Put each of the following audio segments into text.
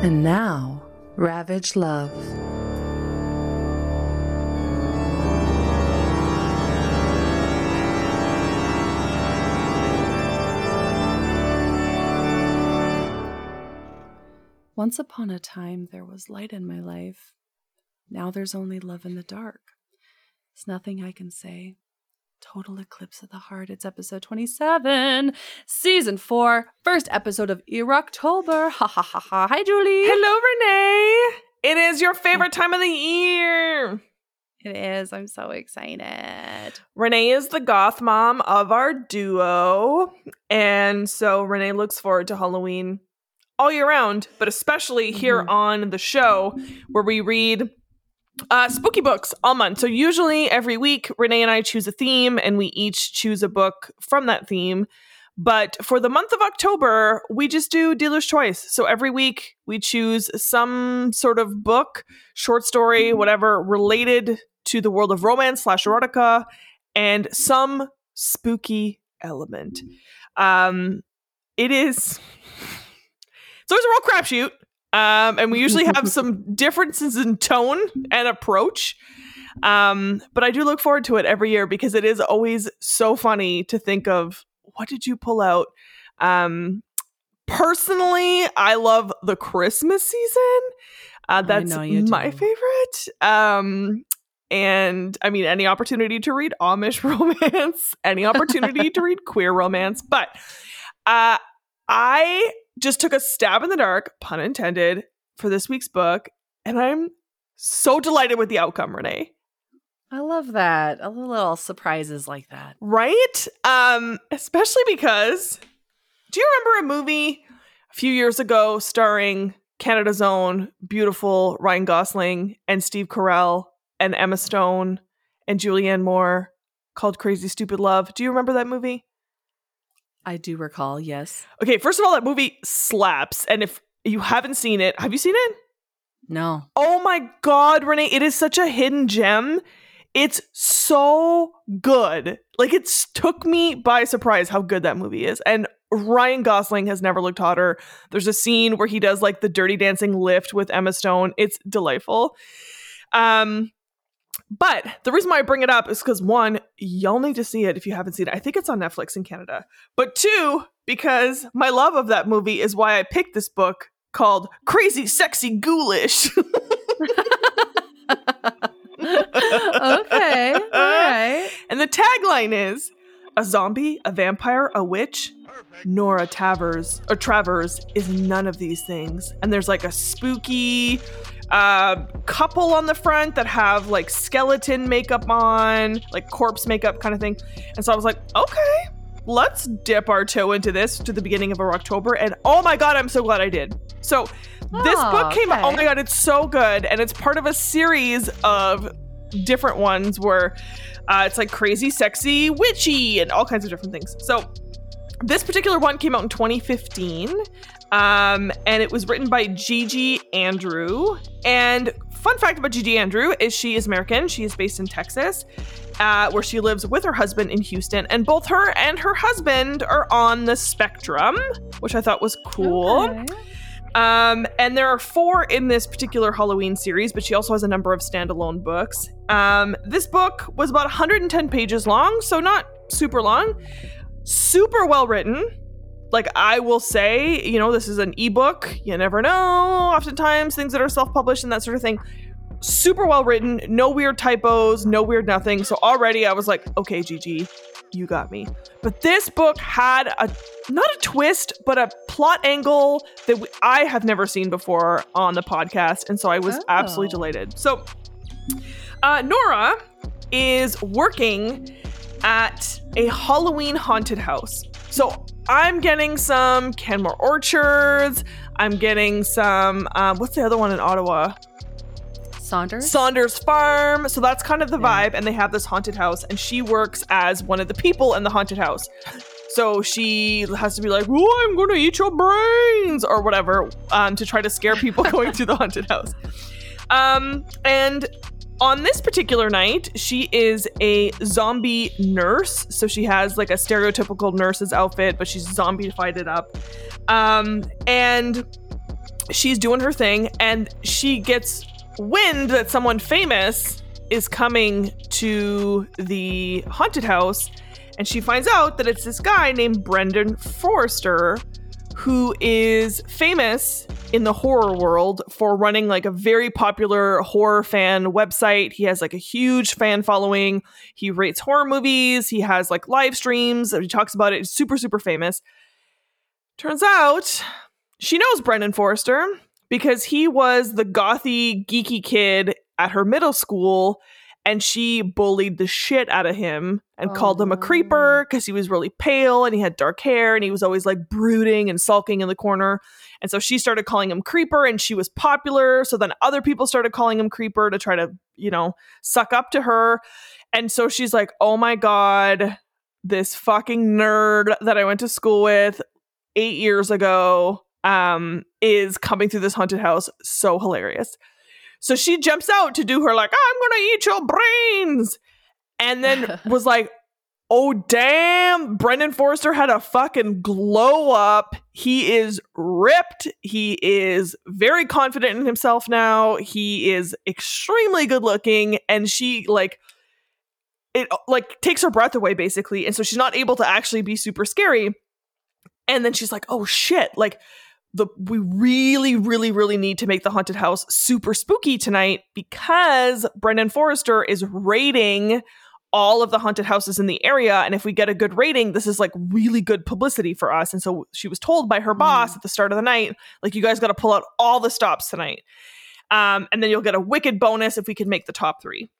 And now, Ravage Love. Once upon a time, there was light in my life. Now there's only love in the dark. It's nothing I can say. Total Eclipse of the Heart. It's episode 27, season four, first episode of October. Ha ha ha ha. Hi, Julie. Hello, Renee. It is your favorite time of the year. It is. I'm so excited. Renee is the goth mom of our duo. And so Renee looks forward to Halloween all year round, but especially here Mhm. on the show where we read uh, spooky books all month. So usually every week, Renee and I choose a theme and we each choose a book from that theme. But for the month of October, we just do dealer's choice. So every week we choose some sort of book, short story, whatever, related to the world of romance slash erotica and some spooky element. Um, it is So it's a real crapshoot. Um, and we usually have some differences in tone and approach. Um, but I do look forward to it every year because it is always so funny to think of what did you pull out? Um, personally, I love the Christmas season. Uh, that's my do. favorite. Um, and I mean, any opportunity to read Amish romance, any opportunity to read queer romance, but uh, I just took a stab in the dark, pun intended, for this week's book, and I'm so delighted with the outcome, Renee. I love that. Love little surprises like that. Right? Um, especially because do you remember a movie a few years ago starring Canada's own beautiful Ryan Gosling and Steve Carell and Emma Stone and Julianne Moore called Crazy Stupid Love? Do you remember that movie? I do recall, yes. Okay, first of all, that movie slaps. And if you haven't seen it, have you seen it? No. Oh my god, Renee, it is such a hidden gem. It's so good. Like it's took me by surprise how good that movie is. And Ryan Gosling has never looked hotter. There's a scene where he does like the dirty dancing lift with Emma Stone. It's delightful. Um but the reason why I bring it up is because one, y'all need to see it if you haven't seen it. I think it's on Netflix in Canada. But two, because my love of that movie is why I picked this book called Crazy Sexy Ghoulish. okay. All right. And the tagline is a zombie, a vampire, a witch. Nora Travers or Travers is none of these things. And there's like a spooky uh, couple on the front that have like skeleton makeup on, like corpse makeup kind of thing. And so I was like, okay, let's dip our toe into this to the beginning of our October. And oh my god, I'm so glad I did. So this Oh, book came out. Oh my god, it's so good, and it's part of a series of different ones where uh, it's like crazy, sexy, witchy, and all kinds of different things. So this particular one came out in 2015, um, and it was written by Gigi Andrew. And fun fact about Gigi Andrew is she is American. She is based in Texas, uh, where she lives with her husband in Houston, and both her and her husband are on the spectrum, which I thought was cool. Okay. Um, and there are four in this particular Halloween series, but she also has a number of standalone books. Um, this book was about 110 pages long, so not super long. Super well written. Like I will say, you know, this is an ebook. You never know. Oftentimes, things that are self-published and that sort of thing. Super well written. No weird typos. No weird nothing. So already, I was like, okay, Gigi, you got me. But this book had a not a twist, but a plot angle that we, I have never seen before on the podcast, and so I was Oh. absolutely delighted. So, uh, Nora is working at a Halloween haunted house. So I'm getting some Cannamore Orchards. I'm getting some. Um, what's the other one in Ottawa? Saunders? Saunders Farm. So that's kind of the vibe. And they have this haunted house, and she works as one of the people in the haunted house. So she has to be like, oh, I'm going to eat your brains or whatever um, to try to scare people going through the haunted house. Um, and on this particular night, she is a zombie nurse. So she has like a stereotypical nurse's outfit, but she's zombified it up. Um, and she's doing her thing and she gets wind that someone famous is coming to the haunted house and she finds out that it's this guy named Brendan Forrester who is famous in the horror world for running like a very popular horror fan website. He has like a huge fan following. He rates horror movies. He has like live streams. He talks about it. He's super, super famous. Turns out she knows Brendan Forrester because he was the gothy, geeky kid at her middle school and she bullied the shit out of him and oh, called him a creeper because he was really pale and he had dark hair and he was always like brooding and sulking in the corner. And so she started calling him creeper and she was popular. So then other people started calling him creeper to try to, you know, suck up to her. And so she's like, oh my God, this fucking nerd that I went to school with eight years ago um, is coming through this haunted house. So hilarious. So she jumps out to do her like, I'm gonna eat your brains. And then was like, oh damn, Brendan Forrester had a fucking glow up. He is ripped. He is very confident in himself now. He is extremely good looking. And she like it like takes her breath away basically. And so she's not able to actually be super scary. And then she's like, oh shit, like the we really really really need to make the haunted house super spooky tonight because Brendan Forrester is rating all of the haunted houses in the area. And if we get a good rating this is like really good publicity for us. And so she was told by her mm. boss at the start of the night like you guys got to pull out all the stops tonight. Um, and then you'll get a wicked bonus if we can make the top three.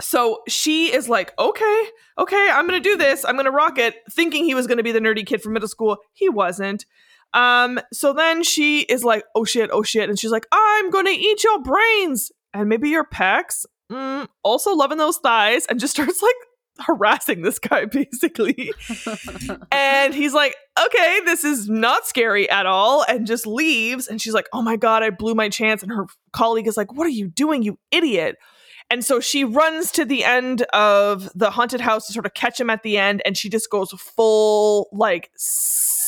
So she is like okay okay i'm gonna do this. I'm gonna rock it. Thinking he was gonna be the nerdy kid from middle school he wasn't um, so then she is like, oh shit, oh shit. And she's like, I'm gonna eat your brains and maybe your pecs. Mm, also loving those thighs and just starts like harassing this guy basically. and he's like, okay, this is not scary at all. And just leaves. And she's like, oh my God, I blew my chance. And her colleague is like, what are you doing, you idiot? And so she runs to the end of the haunted house to sort of catch him at the end. And she just goes full like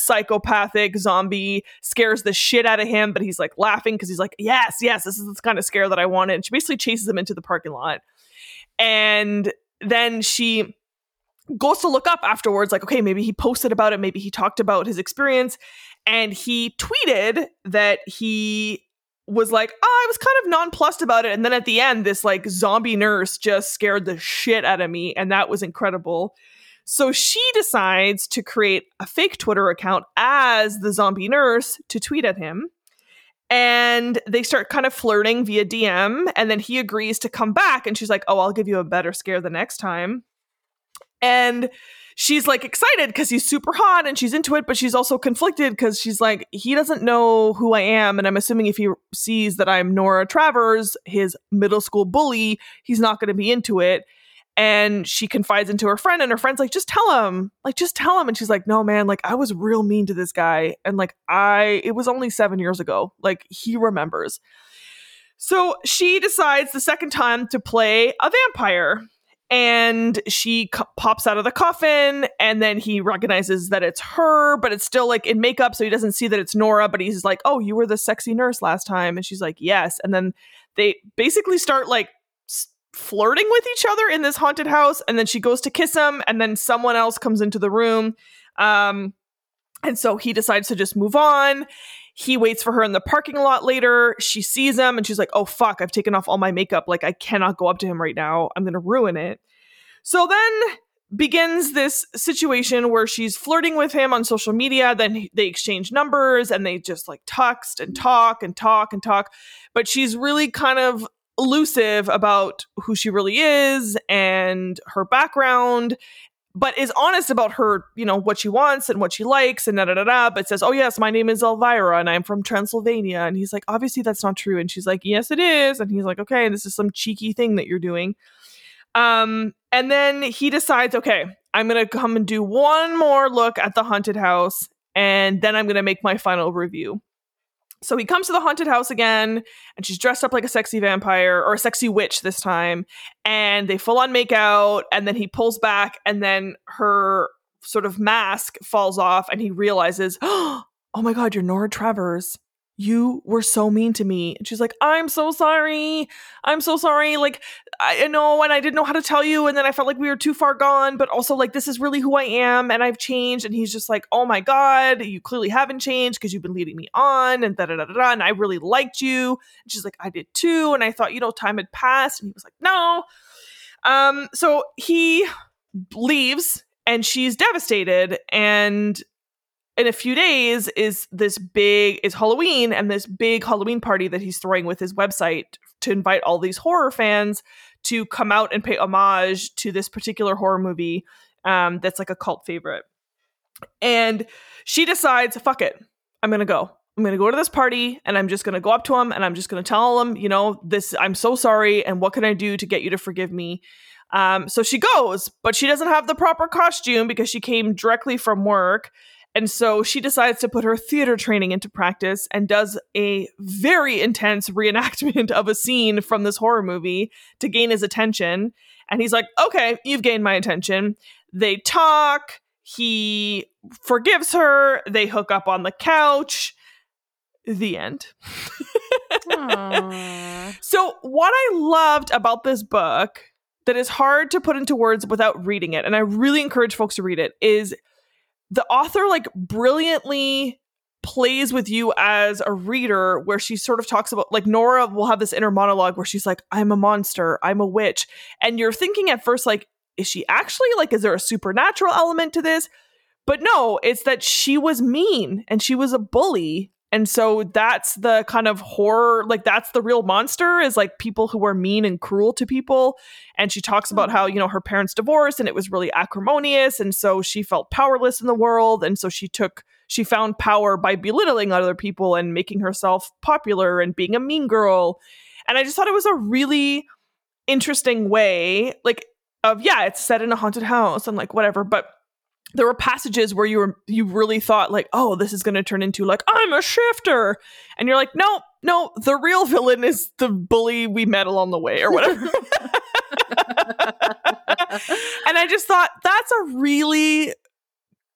psychopathic zombie scares the shit out of him, but he's like laughing because he's like, yes, yes, this is the kind of scare that I wanted. And she basically chases him into the parking lot. And then she goes to look up afterwards, like, okay, maybe he posted about it, maybe he talked about his experience. And he tweeted that he was like, oh, I was kind of nonplussed about it. And then at the end, this like zombie nurse just scared the shit out of me. And that was incredible. So she decides to create a fake Twitter account as the zombie nurse to tweet at him. And they start kind of flirting via DM. And then he agrees to come back. And she's like, Oh, I'll give you a better scare the next time. And she's like excited because he's super hot and she's into it, but she's also conflicted because she's like, he doesn't know who I am. And I'm assuming if he sees that I'm Nora Travers, his middle school bully, he's not going to be into it and she confides into her friend and her friend's like just tell him like just tell him. And she's like no man like i was real mean to this guy and like i it was only seven years ago like he remembers. So she decides the second time to play a vampire and she co- pops out of the coffin and then he recognizes that it's her but it's still like in makeup so he doesn't see that it's nora but he's like oh you were the sexy nurse last time. And she's like yes. And then they basically start like flirting with each other in this haunted house and then she goes to kiss him and then someone else comes into the room. Um and so he decides to just move on. He waits for her in the parking lot later. She sees him and she's like oh fuck i've taken off all my makeup. Like i cannot go up to him right now. I'm gonna ruin it. So then begins this situation where she's flirting with him on social media. Then they exchange numbers and they just like text and talk and talk and talk. But she's really kind of elusive about who she really is and her background but is honest about her, you know, what she wants and what she likes and da da da da. But says, "Oh yes, my name is Elvira and I'm from Transylvania." And he's like, "Obviously that's not true." And she's like, "Yes, it is." And he's like, "Okay, this is some cheeky thing that you're doing." Um, and then he decides, "Okay, I'm gonna come and do one more look at the haunted house, and then I'm gonna make my final review." So he comes to the haunted house again, and she's dressed up like a sexy vampire or a sexy witch this time. And they full on make out, and then he pulls back, and then her sort of mask falls off, and he realizes, oh my god, you're Nora Travers. You were so mean to me. And she's like, I'm so sorry. I'm so sorry. Like, I know, and I didn't know how to tell you. And then I felt like we were too far gone, but also, like, this is really who I am. And I've changed. And he's just like, oh my God, you clearly haven't changed because you've been leading me on. And da da da da. And I really liked you. And she's like, I did too. And I thought, you know, time had passed. And he was like, no. Um, so he leaves and she's devastated. And in a few days is this big is Halloween and this big Halloween party that he's throwing with his website to invite all these horror fans to come out and pay homage to this particular horror movie um, that's like a cult favorite. And she decides, fuck it, I'm gonna go. I'm gonna go to this party and I'm just gonna go up to him and I'm just gonna tell him, you know, this I'm so sorry and what can I do to get you to forgive me? Um, so she goes, but she doesn't have the proper costume because she came directly from work. And so she decides to put her theater training into practice and does a very intense reenactment of a scene from this horror movie to gain his attention. And he's like, okay, you've gained my attention. They talk. He forgives her. They hook up on the couch. The end. so, what I loved about this book that is hard to put into words without reading it, and I really encourage folks to read it, is the author like brilliantly plays with you as a reader where she sort of talks about like Nora will have this inner monologue where she's like I'm a monster, I'm a witch. And you're thinking at first like is she actually like is there a supernatural element to this? But no, it's that she was mean and she was a bully and so that's the kind of horror like that's the real monster is like people who are mean and cruel to people. And she talks about how you know her parents divorced and it was really acrimonious. And so she felt powerless in the world. And so she took she found power by belittling other people and making herself popular and being a mean girl. And i just thought it was a really interesting way like of yeah it's set in a haunted house and like whatever. But there were passages where you were you really thought like oh this is going to turn into like i'm a shifter. And you're like no no the real villain is the bully we met along the way or whatever. And i just thought that's a really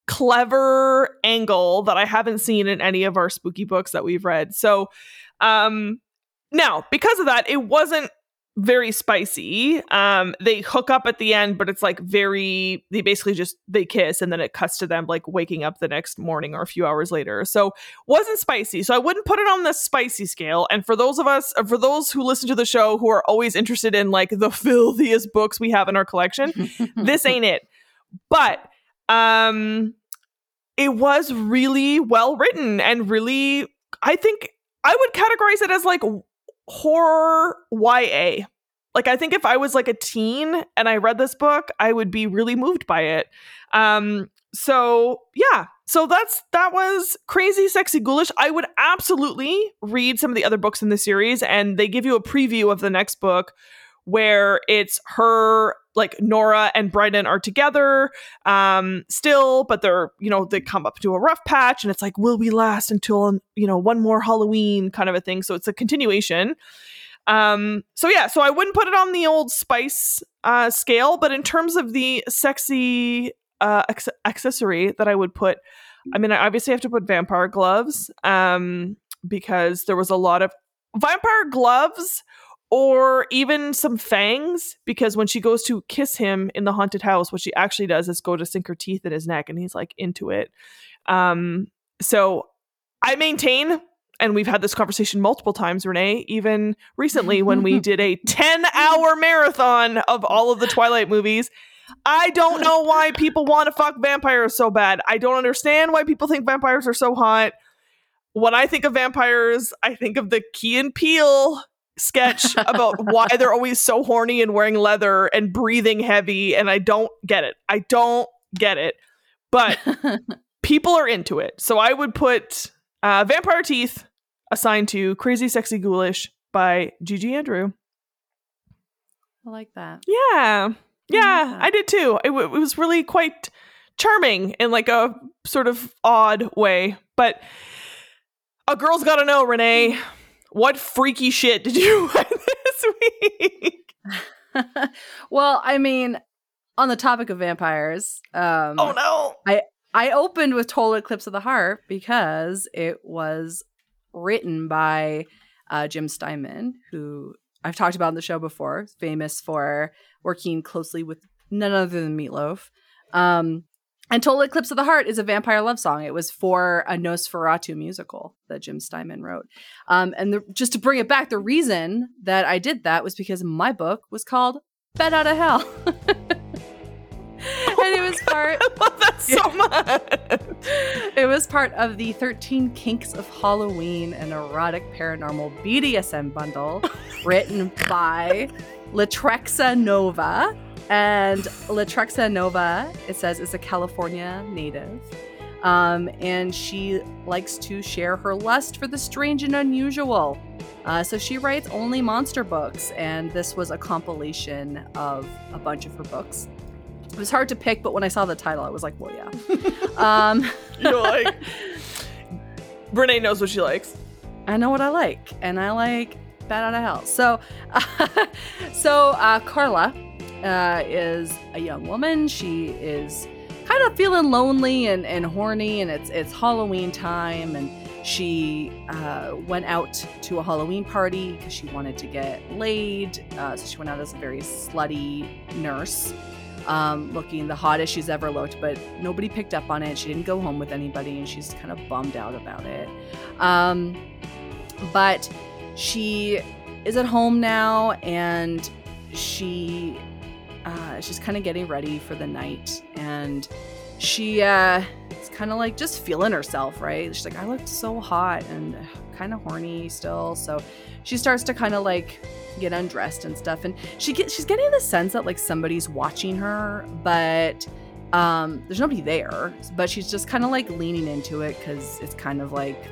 clever angle that i haven't seen in any of our spooky books that we've read. So um now because of that it wasn't very spicy. Um, they hook up at the end, but it's like very. They basically just they kiss, and then it cuts to them like waking up the next morning or a few hours later. So wasn't spicy. So I wouldn't put it on the spicy scale. And for those of us, uh, for those who listen to the show who are always interested in like the filthiest books we have in our collection, this ain't it. But um, it was really well written and really. I think I would categorize it as like horror YA. Like I think if I was like a teen and I read this book, I would be really moved by it. Um so yeah, so that's that was crazy sexy ghoulish. I would absolutely read some of the other books in the series and they give you a preview of the next book where it's her like Nora and Brennan are together um still but they're you know they come up to a rough patch and it's like will we last until you know one more Halloween? kind of a thing. So it's a continuation. Um so yeah so I wouldn't put it on the old spice uh scale but in terms of the sexy uh accessory that I would put I mean I obviously have to put vampire gloves um because there was a lot of vampire gloves or even some fangs because when she goes to kiss him in the haunted house what she actually does is go to sink her teeth in his neck and he's like into it. Um so i maintain and we've had this conversation multiple times renee even recently when we did a 10 hour marathon of all of the twilight movies. I don't know why people want to fuck vampires so bad. I don't understand why people think vampires are so hot. When i think of vampires i think of the Key and Peele sketch about why they're always so horny and wearing leather and breathing heavy and I don't get it. I don't get it. But people are into it. So I would put uh, Vampire Teeth assigned to Crazy Sexy Ghoulish by Gigi Andrew. I like that. Yeah. Yeah, I, I did too. It, w- it was really quite charming in like a sort of odd way. But a girl's got to know, Renee what freaky shit did you find this week? well, I mean, on the topic of vampires, um, oh no, I I opened with Total Eclipse of the Heart because it was written by uh, Jim Steinman, who I've talked about on the show before, famous for working closely with none other than Meatloaf. Um, and Total Eclipse of the Heart is a vampire love song. It was for a Nosferatu musical that Jim Steinman wrote. Um, and the, just to bring it back, the reason that I did that was because my book was called Bat Out of Hell. and it was part. I love that so much. It was part of the 13 Kinks of Halloween, an erotic paranormal BDSM bundle written by Latrexa Nova. And Latrexa Nova, it says, is a California native. Um, and she likes to share her lust for the strange and unusual. Uh, so she writes only monster books, and this was a compilation of a bunch of her books. It was hard to pick, but when I saw the title, I was like, well, yeah. um, You're like, Renee knows what she likes. I know what I like, and I like Bat Out of Hell. So, so uh, Carla uh, is a young woman. She is kind of feeling lonely and, and horny, and it's it's Halloween time, and she uh, went out to a Halloween party because she wanted to get laid. Uh, so she went out as a very slutty nurse um, looking the hottest she's ever looked, but nobody picked up on it. She didn't go home with anybody, and she's kind of bummed out about it. Um, but she is at home now, and she uh, she's kind of getting ready for the night, and she uh, kind of like just feeling herself, right? She's like, I looked so hot and kind of horny still, so she starts to kind of like get undressed and stuff and she she's getting the sense that like somebody's watching her but um there's nobody there but she's just kind of like leaning into it because it's kind of like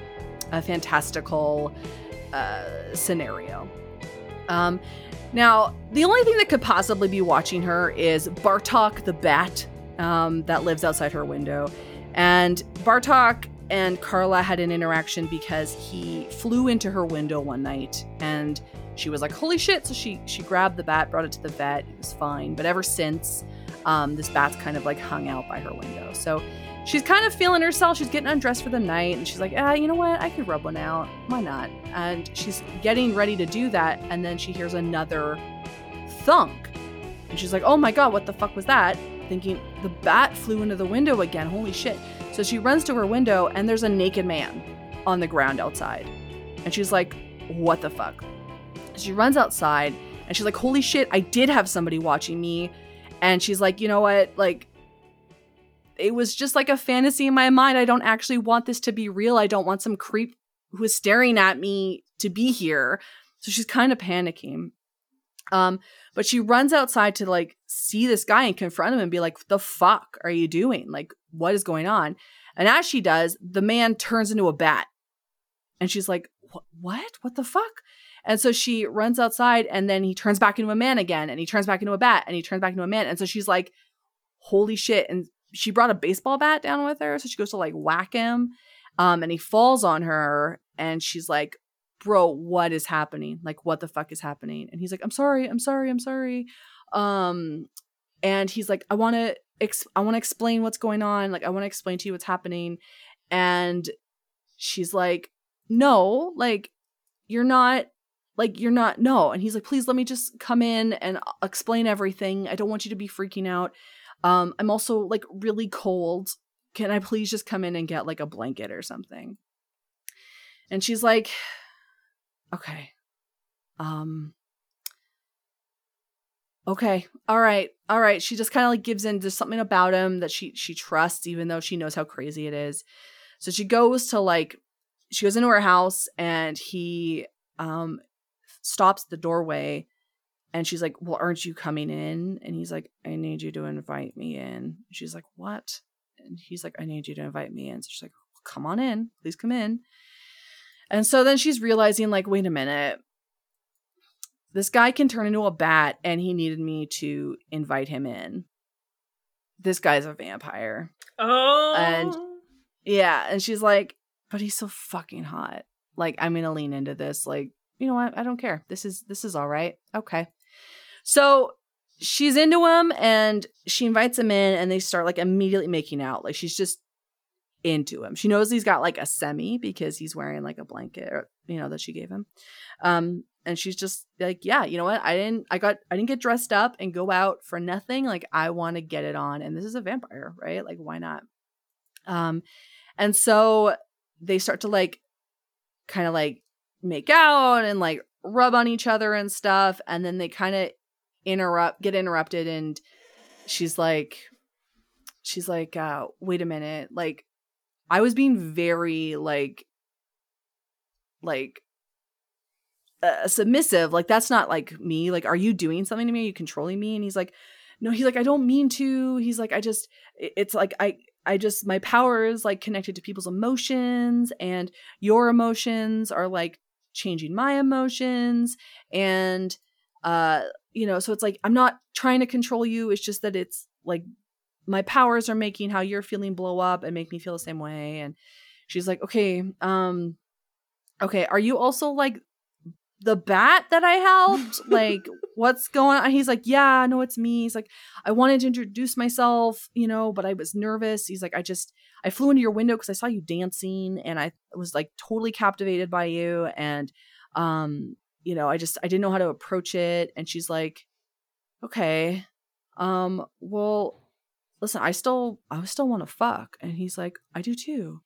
a fantastical uh scenario um now the only thing that could possibly be watching her is bartok the bat um, that lives outside her window and bartok and carla had an interaction because he flew into her window one night and she was like, "Holy shit!" So she she grabbed the bat, brought it to the vet. It was fine. But ever since, um, this bat's kind of like hung out by her window. So she's kind of feeling herself. She's getting undressed for the night, and she's like, "Ah, you know what? I could rub one out. Why not?" And she's getting ready to do that, and then she hears another thunk, and she's like, "Oh my god, what the fuck was that?" Thinking the bat flew into the window again. Holy shit! So she runs to her window, and there's a naked man on the ground outside, and she's like, "What the fuck?" She runs outside and she's like, Holy shit, I did have somebody watching me. And she's like, You know what? Like, it was just like a fantasy in my mind. I don't actually want this to be real. I don't want some creep who is staring at me to be here. So she's kind of panicking. Um, but she runs outside to like see this guy and confront him and be like, the fuck are you doing? Like, what is going on? And as she does, the man turns into a bat. And she's like, what? What the fuck? And so she runs outside and then he turns back into a man again and he turns back into a bat and he turns back into a man. And so she's like, holy shit. And she brought a baseball bat down with her. So she goes to like whack him. Um, and he falls on her and she's like, bro, what is happening? Like, what the fuck is happening? And he's like, I'm sorry, I'm sorry, I'm sorry. Um, and he's like, I want to, ex- I want to explain what's going on. Like, I want to explain to you what's happening. And she's like, no, like, you're not like you're not no and he's like please let me just come in and explain everything i don't want you to be freaking out um i'm also like really cold. Can i please just come in and get like a blanket or something? And she's like okay. Um okay all right all right. She just kind of like gives in to something about him that she she trusts even though she knows how crazy it is. So she goes to like she goes into her house and he um stops the doorway and she's like, Well, aren't you coming in? And he's like, I need you to invite me in. She's like, What? And he's like, I need you to invite me in. So she's like, Come on in. Please come in. And so then she's realizing, like, wait a minute. This guy can turn into a bat, and he needed me to invite him in. This guy's a vampire. Oh. And yeah. And she's like, But he's so fucking hot. Like, I'm going to lean into this. Like, you know what? I don't care. This is this is all right. Okay. So she's into him and she invites him in and they start like immediately making out. Like she's just into him. She knows he's got like a semi because he's wearing like a blanket, or, you know, that she gave him. Um, and she's just like, yeah, you know what? I didn't, I got, I didn't get dressed up and go out for nothing. Like, I want to get it on, and this is a vampire, right? Like, why not? Um, and so they start to like, kind of like make out and like rub on each other and stuff, and then they kind of interrupt, get interrupted, and she's like, she's like, uh, wait a minute, like I was being very like like uh, submissive. Like that's not like me. Like, are you doing something to me? Are you controlling me? And he's like, no. He's like, I don't mean to. He's like, I just. It's like I. I just my power is like connected to people's emotions, and your emotions are like changing my emotions, and uh, you know, so it's like I'm not trying to control you. It's just that it's like my powers are making how you're feeling blow up and make me feel the same way. And she's like okay um okay are you also like the bat that i helped? Like what's going on? He's like yeah no it's me. He's like i wanted to introduce myself you know but i was nervous. He's like i just i flew into your window because i saw you dancing and i was like totally captivated by you and um you know i just i didn't know how to approach it and she's like okay um well listen, I still I still want to fuck. And he's like, I do too.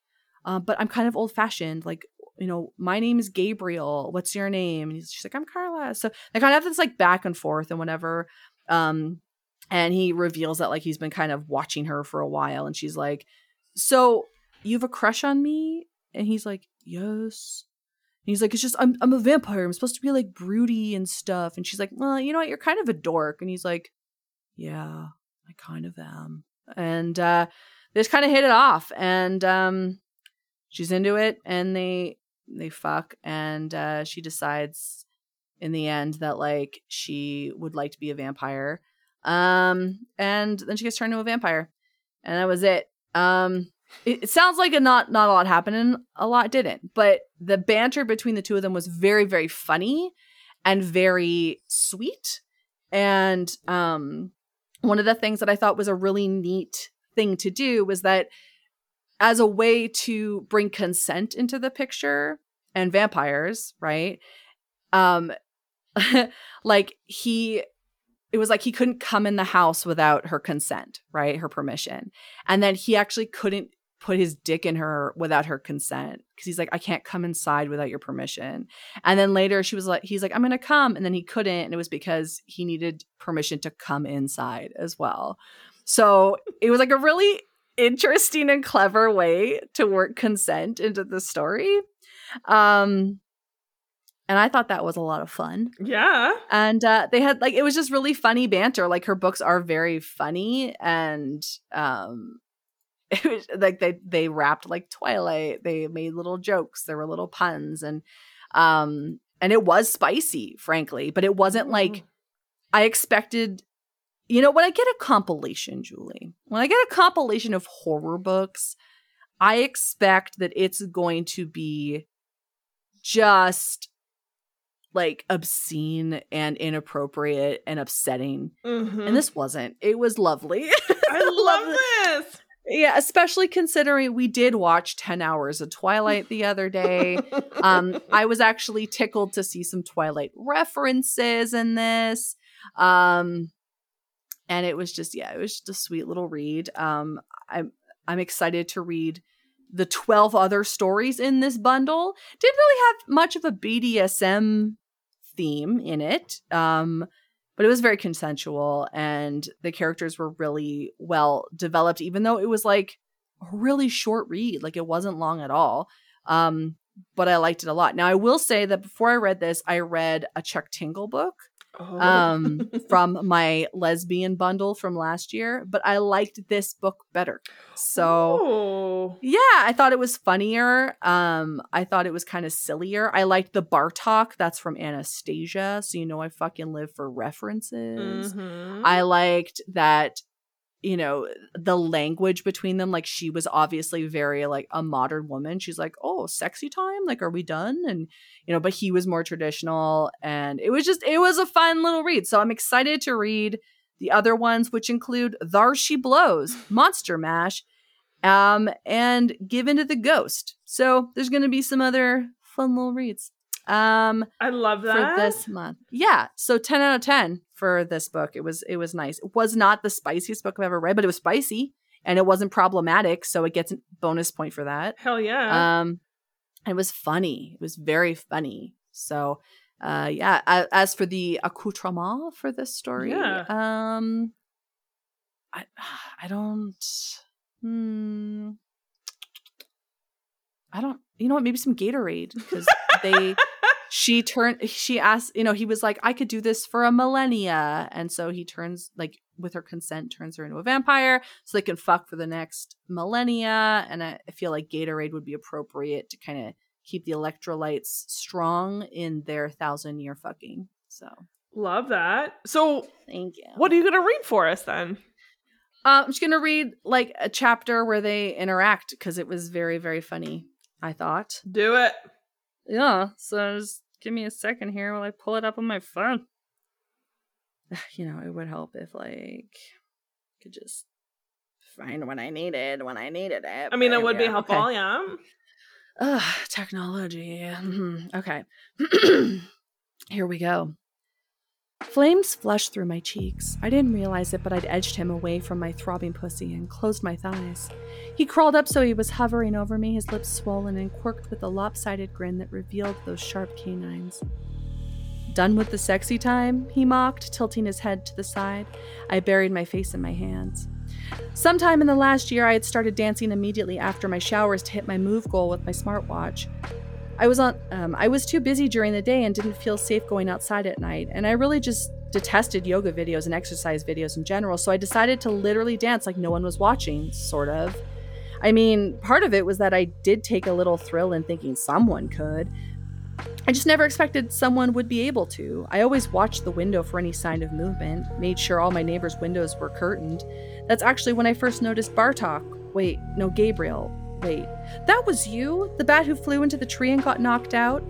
Uh, but I'm kind of old fashioned. Like, you know, my name is Gabriel. What's your name? And she's like, I'm Carla. So they kind of have this like back and forth and whatever. Um, and he reveals that like he's been kind of watching her for a while. And she's like, So you have a crush on me? And he's like, Yes. He's like, It's just I'm I'm a vampire. I'm supposed to be like broody and stuff. And she's like, Well, you know what? You're kind of a dork. And he's like, Yeah. I kind of am. And uh, they just kind of hit it off, and um, she's into it, and they they fuck, and uh, she decides in the end that like she would like to be a vampire, um, and then she gets turned into a vampire, and that was it. Um, it, sounds like a not not a lot happened, a lot didn't, but the banter between the two of them was very very funny and very sweet, and um one of the things that I thought was a really neat thing to do was that as a way to bring consent into the picture and vampires, right? Um like he it was like he couldn't come in the house without her consent, right? Her permission. And then he actually couldn't put his dick in her without her consent because he's like I can't come inside without your permission. And then later she was like he's like I'm going to come and then he couldn't and it was because he needed permission to come inside as well. So it was like a really interesting and clever way to work consent into the story. Um and I thought that was a lot of fun. Yeah. And uh, they had like it was just really funny banter. Like her books are very funny and um it was like they they rapped like Twilight. They made little jokes. There were little puns and um and it was spicy, frankly, but it wasn't like mm. I expected. You know, when I get a compilation, Julie, when I get a compilation of horror books, I expect that it's going to be just like obscene and inappropriate and upsetting. Mm-hmm. And this wasn't. It was lovely. I love this. Yeah, especially considering we did watch 10 hours of Twilight the other day. um, I was actually tickled to see some Twilight references in this. Um, and it was just, yeah, it was just a sweet little read. Um, I'm I'm excited to read the 12 other stories in this bundle. Didn't really have much of a BDSM theme in it. Um, but it was very consensual and the characters were really well developed even though it was like a really short read like it wasn't long at all um but i liked it a lot. Now i will say that before i read this i read a Chuck Tingle book oh. um, from my lesbian bundle from last year, but I liked this book better. So oh. yeah, I thought it was funnier. Um, I thought it was kind of sillier. I liked the Bartok. That's from Anastasia, so you know I fucking live for references. Mm-hmm. I liked that you know the language between them like she was obviously very like a modern woman. She's like oh sexy time? Like are we done? And you know but he was more traditional and it was just it was a fun little read. So i'm excited to read the other ones which include thar she blows monster mash um, and Give Into the Ghost. So there's going to be some other fun little reads um I love that. for this month. Yeah, so 10 out of 10 for this book. It was it was nice. It was not the spiciest book I've ever read, but it was spicy and it wasn't problematic, so it gets a bonus point for that. Hell yeah. Um it was funny. It was very funny. So uh yeah, a- as for the accoutrement for this story, Yeah. um I I don't hmm I don't you know what, maybe some Gatorade because they she turned she asked you know he was like i could do this for a millennia and so he turns like with her consent turns her into a vampire so they can fuck for the next millennia and i, feel like gatorade would be appropriate to kind of keep the electrolytes strong in their thousand year fucking so love that. So, thank you what are you going to read for us then? uh, i'm just gonna read like a chapter where they interact because it was very very funny i thought Do it. Yeah, so give me a second here while I pull it up on my phone. You know, it would help if like I could just find when I needed when I needed it. I mean, it would be yeah, okay. helpful. Yeah. Ugh, technology. Mhm. Okay. Here we go. Flames flushed through my cheeks. I didn't realize it, but I'd edged him away from my throbbing pussy and closed my thighs. He crawled up so he was hovering over me, his lips swollen and quirked with a lopsided grin that revealed those sharp canines. Done with the sexy time? He mocked, tilting his head to the side. I buried my face in my hands. Sometime in the last year, I had started dancing immediately after my showers to hit my move goal with my smartwatch. I was on. Um, I was too busy during the day and didn't feel safe going outside at night, and I really just detested yoga videos and exercise videos in general. So I decided to literally dance like no one was watching, sort of. I mean, part of it was that I did take a little thrill in thinking someone could. I just never expected someone would be able to. I always watched the window for any sign of movement, made sure all my neighbors' windows were curtained. That's actually when I first noticed Bartok. Wait, no, Gabriel. Wait, that was you? The bat who flew into the tree and got knocked out?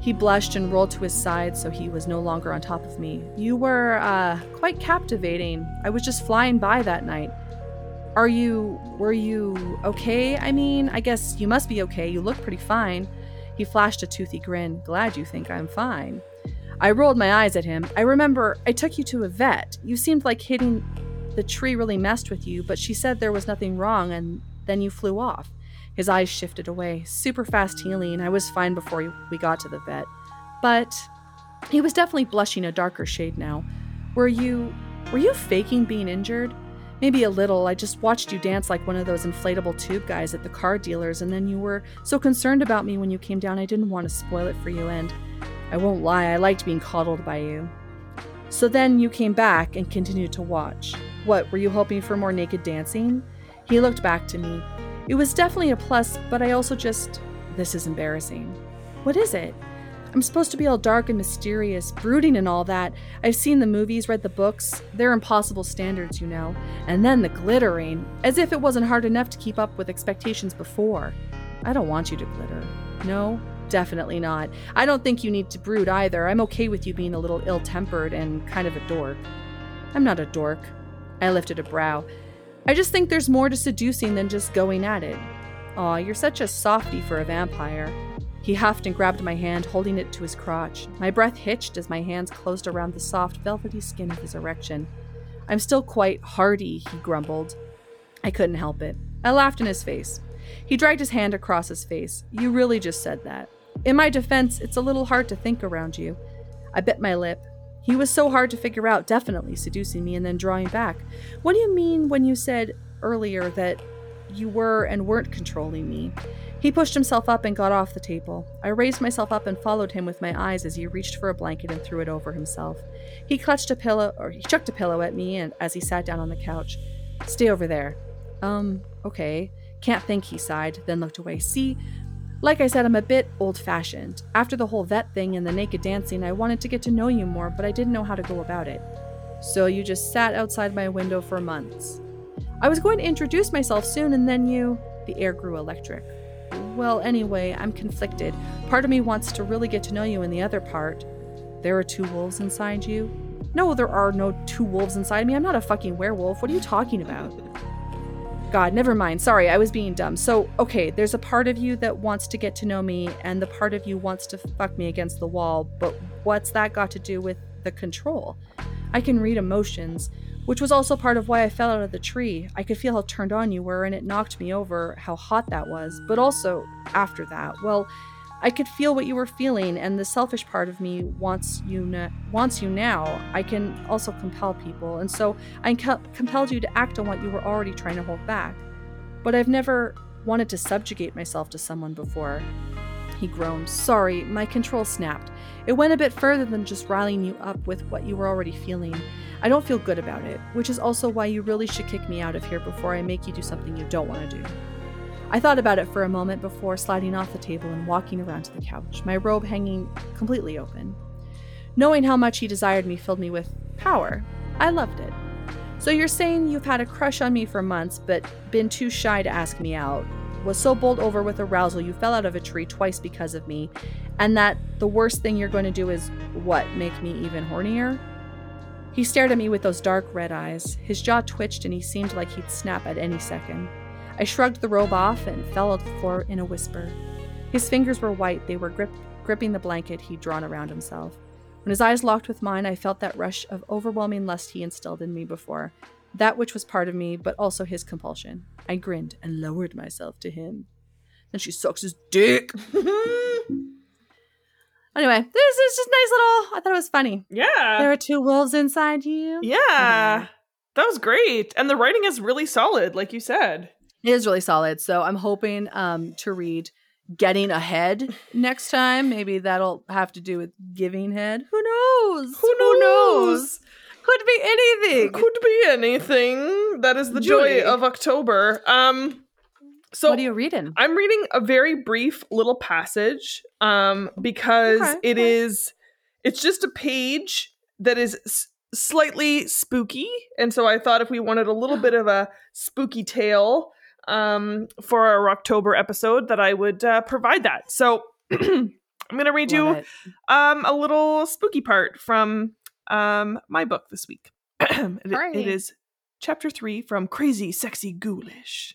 He blushed and rolled to his side so he was no longer on top of me. You were, uh, quite captivating. I was just flying by that night. Are you. were you okay? I mean, I guess you must be okay. You look pretty fine. He flashed a toothy grin. Glad you think I'm fine. I rolled my eyes at him. I remember I took you to a vet. You seemed like hitting the tree really messed with you, but she said there was nothing wrong and then you flew off. His eyes shifted away. Super fast healing. I was fine before we got to the vet. But he was definitely blushing a darker shade now. Were you. were you faking being injured? Maybe a little. I just watched you dance like one of those inflatable tube guys at the car dealers, and then you were so concerned about me when you came down, I didn't want to spoil it for you, and I won't lie, I liked being coddled by you. So then you came back and continued to watch. What, were you hoping for more naked dancing? He looked back to me. It was definitely a plus, but I also just. This is embarrassing. What is it? I'm supposed to be all dark and mysterious, brooding and all that. I've seen the movies, read the books. They're impossible standards, you know. And then the glittering, as if it wasn't hard enough to keep up with expectations before. I don't want you to glitter. No, definitely not. I don't think you need to brood either. I'm okay with you being a little ill tempered and kind of a dork. I'm not a dork. I lifted a brow. I just think there's more to seducing than just going at it. Aw, you're such a softy for a vampire. He huffed and grabbed my hand, holding it to his crotch. My breath hitched as my hands closed around the soft, velvety skin of his erection. I'm still quite hardy, he grumbled. I couldn't help it. I laughed in his face. He dragged his hand across his face. You really just said that. In my defense, it's a little hard to think around you. I bit my lip. He was so hard to figure out, definitely seducing me and then drawing back. What do you mean when you said earlier that you were and weren't controlling me? He pushed himself up and got off the table. I raised myself up and followed him with my eyes as he reached for a blanket and threw it over himself. He clutched a pillow, or he chucked a pillow at me and as he sat down on the couch. Stay over there. Um, okay. Can't think, he sighed, then looked away. See, like I said, I'm a bit old fashioned. After the whole vet thing and the naked dancing, I wanted to get to know you more, but I didn't know how to go about it. So you just sat outside my window for months. I was going to introduce myself soon, and then you. The air grew electric. Well, anyway, I'm conflicted. Part of me wants to really get to know you, and the other part. There are two wolves inside you? No, there are no two wolves inside me. I'm not a fucking werewolf. What are you talking about? God, never mind. Sorry, I was being dumb. So, okay, there's a part of you that wants to get to know me, and the part of you wants to fuck me against the wall, but what's that got to do with the control? I can read emotions, which was also part of why I fell out of the tree. I could feel how turned on you were, and it knocked me over, how hot that was. But also, after that, well, I could feel what you were feeling, and the selfish part of me wants you na- wants you now. I can also compel people, and so I co- compelled you to act on what you were already trying to hold back. But I've never wanted to subjugate myself to someone before. He groaned. Sorry, my control snapped. It went a bit further than just riling you up with what you were already feeling. I don't feel good about it, which is also why you really should kick me out of here before I make you do something you don't want to do. I thought about it for a moment before sliding off the table and walking around to the couch, my robe hanging completely open. Knowing how much he desired me filled me with power. I loved it. So you're saying you've had a crush on me for months, but been too shy to ask me out, was so bowled over with arousal you fell out of a tree twice because of me, and that the worst thing you're going to do is what, make me even hornier? He stared at me with those dark red eyes. His jaw twitched and he seemed like he'd snap at any second. I shrugged the robe off and fell on the floor in a whisper. His fingers were white, they were grip- gripping the blanket he'd drawn around himself. When his eyes locked with mine, I felt that rush of overwhelming lust he instilled in me before, that which was part of me, but also his compulsion. I grinned and lowered myself to him. Then she sucks his dick. anyway, this is just nice little. I thought it was funny. Yeah. There are two wolves inside you. yeah. That was great. And the writing is really solid, like you said. It is really solid. So I'm hoping um, to read Getting Ahead next time. Maybe that'll have to do with giving head. Who knows? Who knows? Could be anything. Could be anything. That is the joy of October. Um so what are you reading? I'm reading a very brief little passage um because Okay, it okay. is it's just a page that is s- slightly spooky and so I thought if we wanted a little bit of a spooky tale um for our October episode that I would uh, provide that. So I'm going to read you Love it. um a little spooky part from um my book this week. it, it is chapter 3 from Crazy Sexy Ghoulish.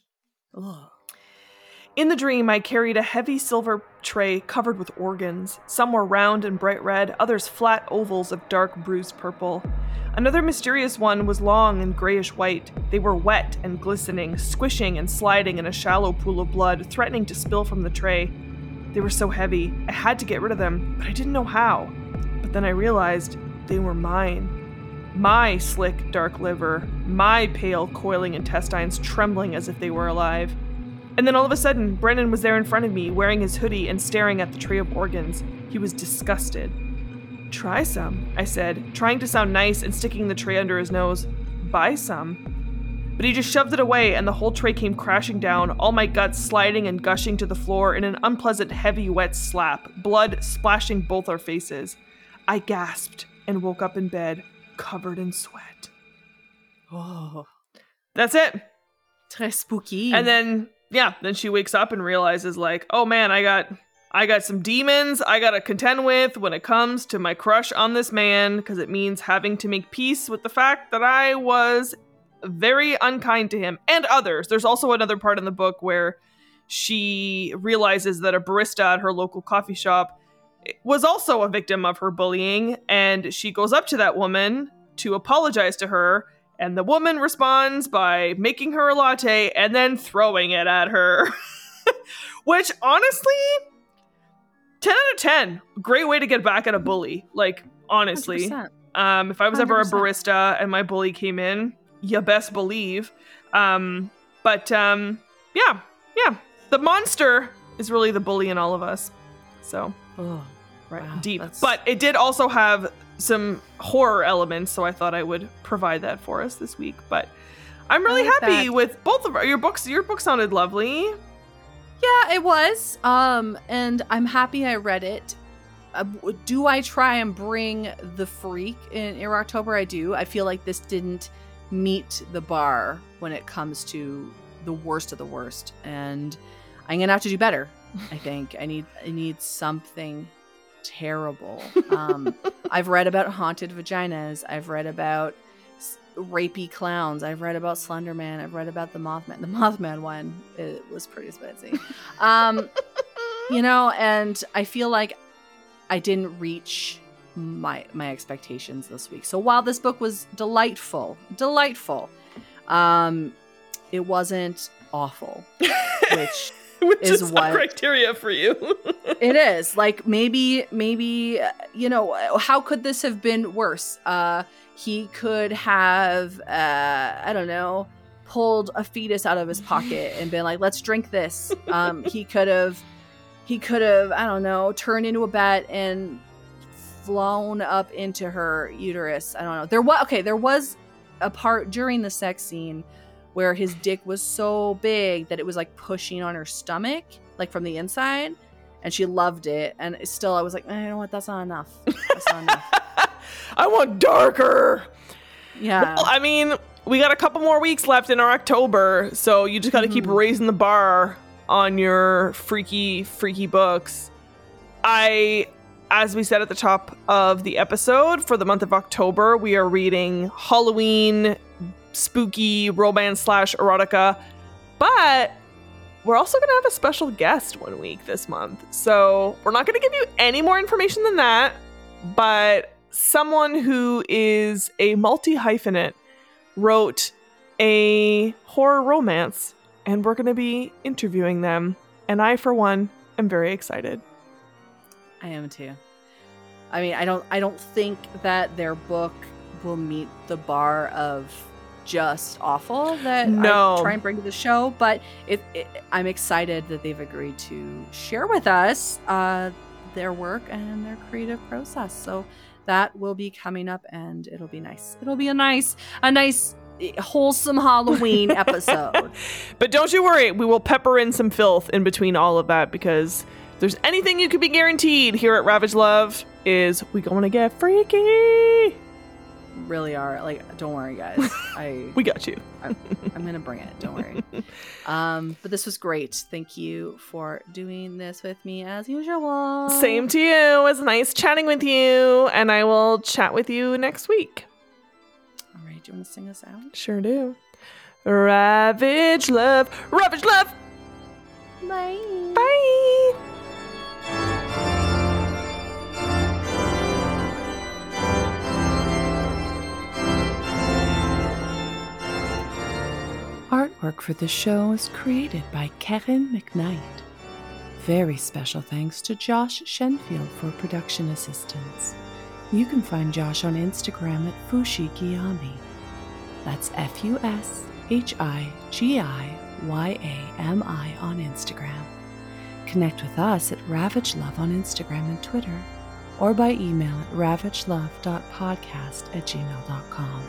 In the dream, I carried a heavy silver tray covered with organs. Some were round and bright red, others flat ovals of dark bruised purple. Another mysterious one was long and grayish white. They were wet and glistening, squishing and sliding in a shallow pool of blood, threatening to spill from the tray. They were so heavy, I had to get rid of them, but I didn't know how. But then I realized they were mine. My slick, dark liver, my pale, coiling intestines trembling as if they were alive. And then all of a sudden, Brennan was there in front of me, wearing his hoodie and staring at the tray of organs. He was disgusted. Try some, I said, trying to sound nice and sticking the tray under his nose. Buy some. But he just shoved it away, and the whole tray came crashing down, all my guts sliding and gushing to the floor in an unpleasant, heavy, wet slap, blood splashing both our faces. I gasped and woke up in bed, covered in sweat. Oh, That's it. très spooky. And then yeah, then she wakes up and realizes like, "Oh man, I got I got some demons I got to contend with when it comes to my crush on this man because it means having to make peace with the fact that I was very unkind to him and others. There's also another part in the book where she realizes that a barista at her local coffee shop was also a victim of her bullying and she goes up to that woman to apologize to her and the woman responds by making her a latte and then throwing it at her. Which honestly, 10 out of 10. Great way to get back at a bully. Like, honestly. 100%. Um, if I was ever a 100%. barista and my bully came in, you best believe. Um, but um, yeah, yeah. The monster is really the bully in all of us. So Oh, right Wow, deep. that's- But it did also have some horror elements, so I thought I would provide that for us this week. But I'm really like happy that. with both of our, your books. Your book sounded lovely. Yeah, it was. Um, and I'm happy I read it. Uh, do I try and bring the freak in Air October? I do. I feel like this didn't meet the bar when it comes to the worst of the worst, and I'm gonna have to do better. I think I need I need something terrible. Um, I've read about haunted vaginas. I've read about rapey clowns. I've read about Slenderman. I've read about the Mothman. The Mothman one it was pretty spicy. Um, you know, and I feel like I didn't reach my my expectations this week. So while this book was delightful, delightful, um, it wasn't awful, which Which is is, what- criteria for you. it is. Like maybe maybe uh, you know how could this have been worse? Uh he could have uh i don't know pulled a fetus out of his pocket and been like let's drink this. Um he could have he could have i don't know turned into a bat and flown up into her uterus. I don't know. There was okay there was a part during the sex scene where his dick was so big that it was like pushing on her stomach like from the inside and she loved it. And still, I was like, eh, you know what? That's not enough. That's not enough. I want darker. Yeah. Well, I mean, we got a couple more weeks left in our October, so you just got to keep Mhm. raising the bar on your freaky, freaky books. I, as we said at the top of the episode, for the month of October, we are reading Halloween, spooky romance slash erotica, but we're also going to have a special guest one week this month. So we're not going to give you any more information than that, but someone who is a multi hyphenate wrote a horror romance, and we're going to be interviewing them. And I, for one, am very excited. I am too. I mean, I don't. I don't think that their book will meet the bar of just awful that No. I try and bring to the show, but it, it, I'm excited that they've agreed to share with us uh, their work and their creative process. So that will be coming up, and it'll be nice. It'll be a nice, a nice, eh, wholesome Halloween episode. But don't you worry, we will pepper in some filth in between all of that because if there's anything you could be guaranteed here at Ravage Love is we going to get freaky. Really are like. Don't worry, guys. I We got you. I'm gonna bring it. Don't worry. Um, but this was great. Thank you for doing this with me as usual. Same to you. It was nice chatting with you, and I will chat with you next week. All right. Do you want to sing us out? Sure do. Ravage Love. Ravage Love. Bye. Bye. Artwork for the show is created by Karen McKnight. Very special thanks to Josh Shenfield for production assistance. You can find Josh on Instagram at Fushi Giyami. That's F U S H I G I Y A M I on Instagram. Connect with us at Ravage Love on Instagram and Twitter, or by email at ravagelove.podcast at gmail.com.